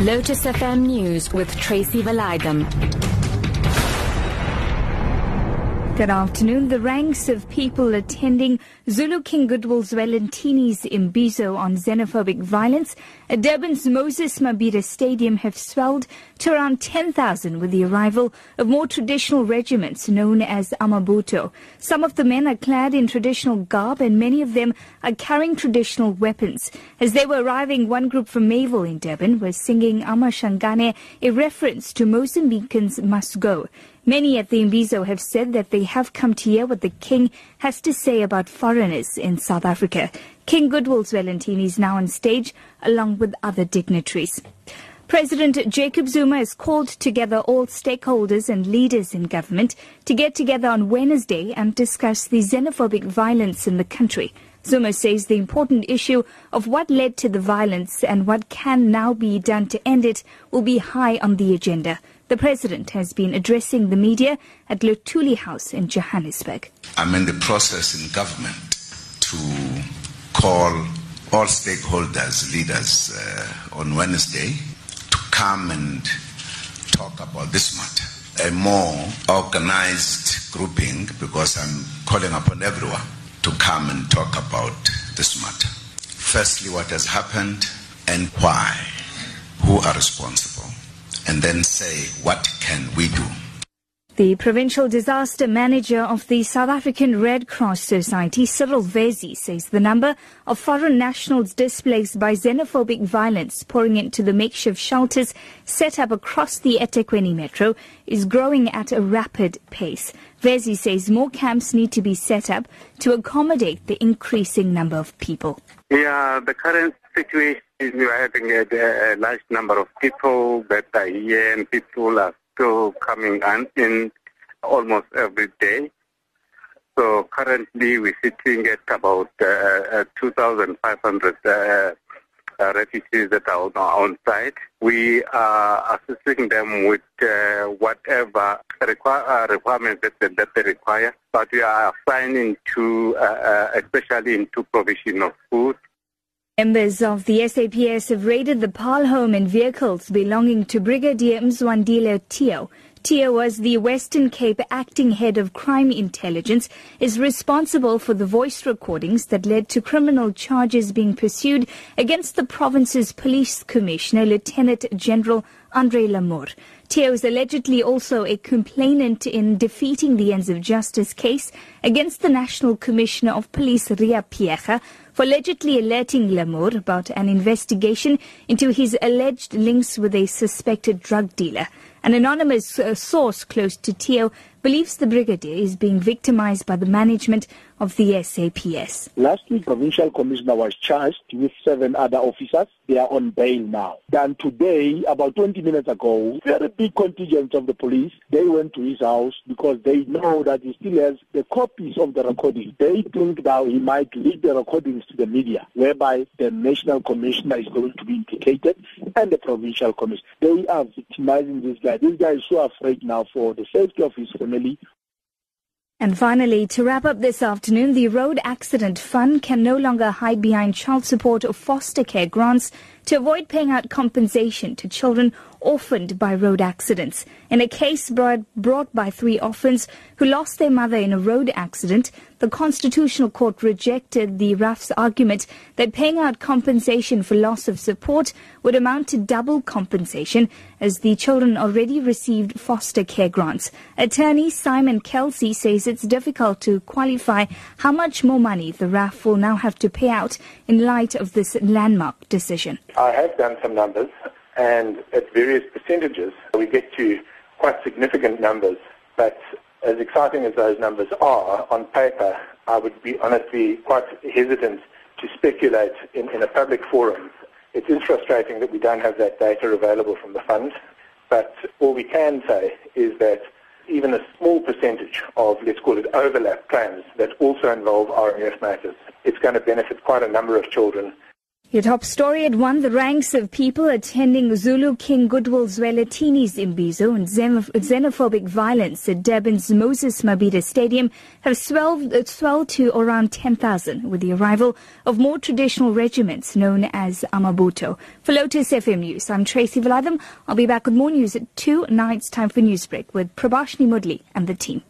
Lotus FM News with Tracy Valaydham. Good afternoon. The ranks of people attending Zulu King Goodwill Zwelithini's Imbizo on xenophobic violence at Durban's Moses Mabhida Stadium have swelled to around 10,000 with the arrival of more traditional regiments known as Amabutho. Some of the men are clad in traditional garb and many of them are carrying traditional weapons. As they were arriving, one group from Mayville in Durban was singing Amashangane, a reference to Mozambicans must go. Many at the Imbizo have said that they have come to hear what the king has to say about foreigners in South Africa. King Goodwill Zwelithini is now on stage along with other dignitaries. President Jacob Zuma has called together all stakeholders and leaders in government to get together on Wednesday and discuss the xenophobic violence in the country. Zuma says the important issue of what led to the violence and what can now be done to end it will be high on the agenda. The president has been addressing the media at Luthuli House in Johannesburg. I'm in the process in government to call all stakeholders, leaders uh, on Wednesday to come and talk about this matter. A more organized grouping because I'm calling upon everyone to come and talk about this matter. Firstly, what has happened and why, who are responsible, and then say, what can we do? The provincial disaster manager of the South African Red Cross Society, Cyril Vezi, says the number of foreign nationals displaced by xenophobic violence pouring into the makeshift shelters set up across the eThekwini metro is growing at a rapid pace. Vezi says more camps need to be set up to accommodate the increasing number of people. Yeah, the current situation we are having a, a large number of people that are here and people are still coming in almost every day. So currently we're sitting at about uh, uh, 2,500 uh, uh, refugees that are on, on site. We are assisting them with uh, whatever require, uh, requirements that, that they require, but we are assigning to, especially into provision of food, Members of the SAPS have raided the Paarl home and vehicles belonging to Brigadier Mzwandile Tiyo. Tiyo was the Western Cape acting head of crime intelligence, is responsible for the voice recordings that led to criminal charges being pursued against the province's police commissioner, Lieutenant General Andre Lamoer. Tiyo is allegedly also a complainant in defeating the ends of justice case against the National Commissioner of Police, Riah Phiyega, for allegedly alerting Lamoer about an investigation into his alleged links with a suspected drug dealer. An anonymous uh, source close to Tiyo believes the brigadier is being victimized by the management of the SAPS. Last week, provincial commissioner was charged with seven other officers. They are on bail now. Then today, about 20 minutes ago, very big contingent of the police, they went to his house because they know that he still has the copies of the recording. They think that he might leak the recordings to the media, whereby the national commissioner is going to be implicated and the provincial commissioner. They are victimizing this guy. This guy is so afraid now for the safety of his family, and finally, to wrap up this afternoon, the Road Accident Fund can no longer hide behind child support or foster care grants to avoid paying out compensation to children orphaned by road accidents. In a case brought, by three orphans who lost their mother in a road accident, the Constitutional Court rejected the RAF's argument that paying out compensation for loss of support would amount to double compensation as the children already received foster care grants. Attorney Simon Kelsey says it's difficult to qualify how much more money the RAF will now have to pay out in light of this landmark decision. I have done some numbers and at various percentages, we get to quite significant numbers. But as exciting as those numbers are, on paper, I would be honestly quite hesitant to speculate in, in a public forum. It is frustrating that we don't have that data available from the fund, but all we can say is that even a small percentage of, let's call it overlap claims that also involve RAF matters, it's going to benefit quite a number of children Your top story had won the ranks of people attending Zulu King Goodwill Zwelithini's Imbizo and xenophobic violence at Durban's Moses Mabhida Stadium have swelled, uh, swelled to around 10,000 with the arrival of more traditional regiments known as Amabutho. For Lotus FM News, I'm Tracy Valaydham. I'll be back with more news at 2 nights time for Newsbreak with Prabashni Mudli and the team.